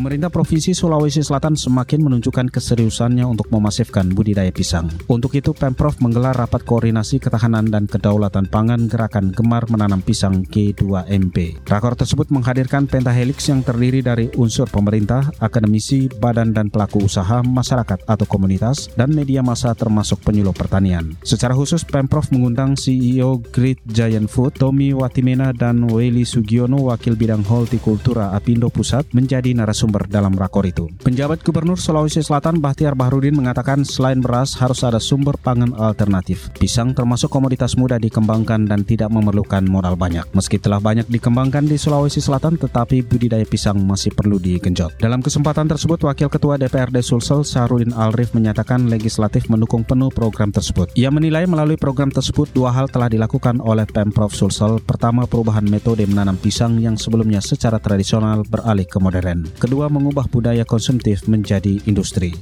Pemerintah Provinsi Sulawesi Selatan semakin menunjukkan keseriusannya untuk memasifkan budidaya pisang. Untuk itu, Pemprov menggelar rapat koordinasi ketahanan dan kedaulatan pangan gerakan Gemar Menanam Pisang G2MP. Rakor tersebut menghadirkan pentahelix yang terdiri dari unsur pemerintah, akademisi, badan dan pelaku usaha, masyarakat atau komunitas, dan media massa termasuk penyuluh pertanian. Secara khusus, Pemprov mengundang CEO Great Giant Food, Tommy Watimena dan Weli Sugiono, Wakil Bidang Hortikultura Apindo Pusat, menjadi narasumber sumber dalam rakor itu. Penjabat Gubernur Sulawesi Selatan Bahtiar Bahrudin mengatakan selain beras harus ada sumber pangan alternatif. Pisang termasuk komoditas mudah dikembangkan dan tidak memerlukan modal banyak. Meski telah banyak dikembangkan di Sulawesi Selatan, tetapi budidaya pisang masih perlu digenjot. Dalam kesempatan tersebut, Wakil Ketua DPRD Sulsel Sarudin Alrif menyatakan legislatif mendukung penuh program tersebut. Ia menilai melalui program tersebut dua hal telah dilakukan oleh Pemprov Sulsel. Pertama, perubahan metode menanam pisang yang sebelumnya secara tradisional beralih ke modern. Kedua, mengubah budaya konsumtif menjadi industri.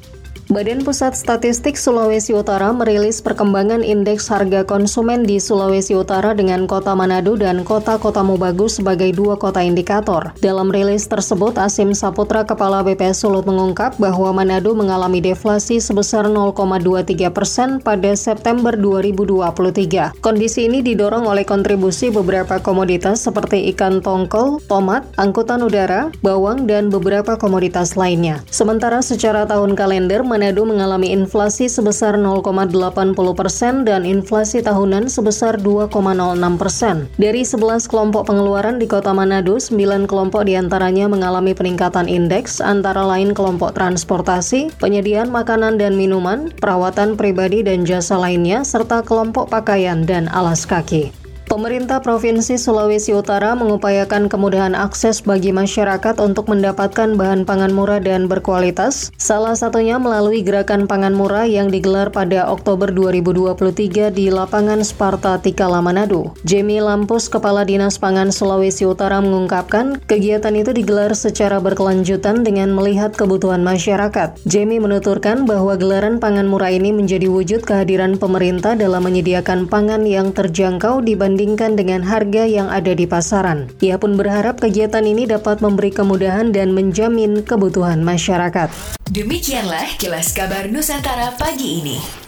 Badan Pusat Statistik Sulawesi Utara merilis perkembangan indeks harga konsumen di Sulawesi Utara dengan kota Manado dan kota-kota Mubagus sebagai dua kota indikator. Dalam rilis tersebut, Asim Saputra, Kepala BPS Sulut mengungkap bahwa Manado mengalami deflasi sebesar 0,23 persen pada September 2023. Kondisi ini didorong oleh kontribusi beberapa komoditas seperti ikan tongkol, tomat, angkutan udara, bawang, dan beberapa komoditas lainnya. Sementara secara tahun kalender, Manado mengalami inflasi sebesar 0,80 persen dan inflasi tahunan sebesar 2,06 persen. Dari 11 kelompok pengeluaran di kota Manado, 9 kelompok di antaranya mengalami peningkatan indeks, antara lain kelompok transportasi, penyediaan makanan dan minuman, perawatan pribadi dan jasa lainnya, serta kelompok pakaian dan alas kaki. Pemerintah Provinsi Sulawesi Utara mengupayakan kemudahan akses bagi masyarakat untuk mendapatkan bahan pangan murah dan berkualitas, salah satunya melalui gerakan pangan murah yang digelar pada Oktober 2023 di lapangan Sparta Tikala Manado. Jamie Lampus, Kepala Dinas Pangan Sulawesi Utara mengungkapkan, kegiatan itu digelar secara berkelanjutan dengan melihat kebutuhan masyarakat. Jamie menuturkan bahwa gelaran pangan murah ini menjadi wujud kehadiran pemerintah dalam menyediakan pangan yang terjangkau dibanding dibandingkan dengan harga yang ada di pasaran. Ia pun berharap kegiatan ini dapat memberi kemudahan dan menjamin kebutuhan masyarakat. Demikianlah kilas kabar Nusantara pagi ini.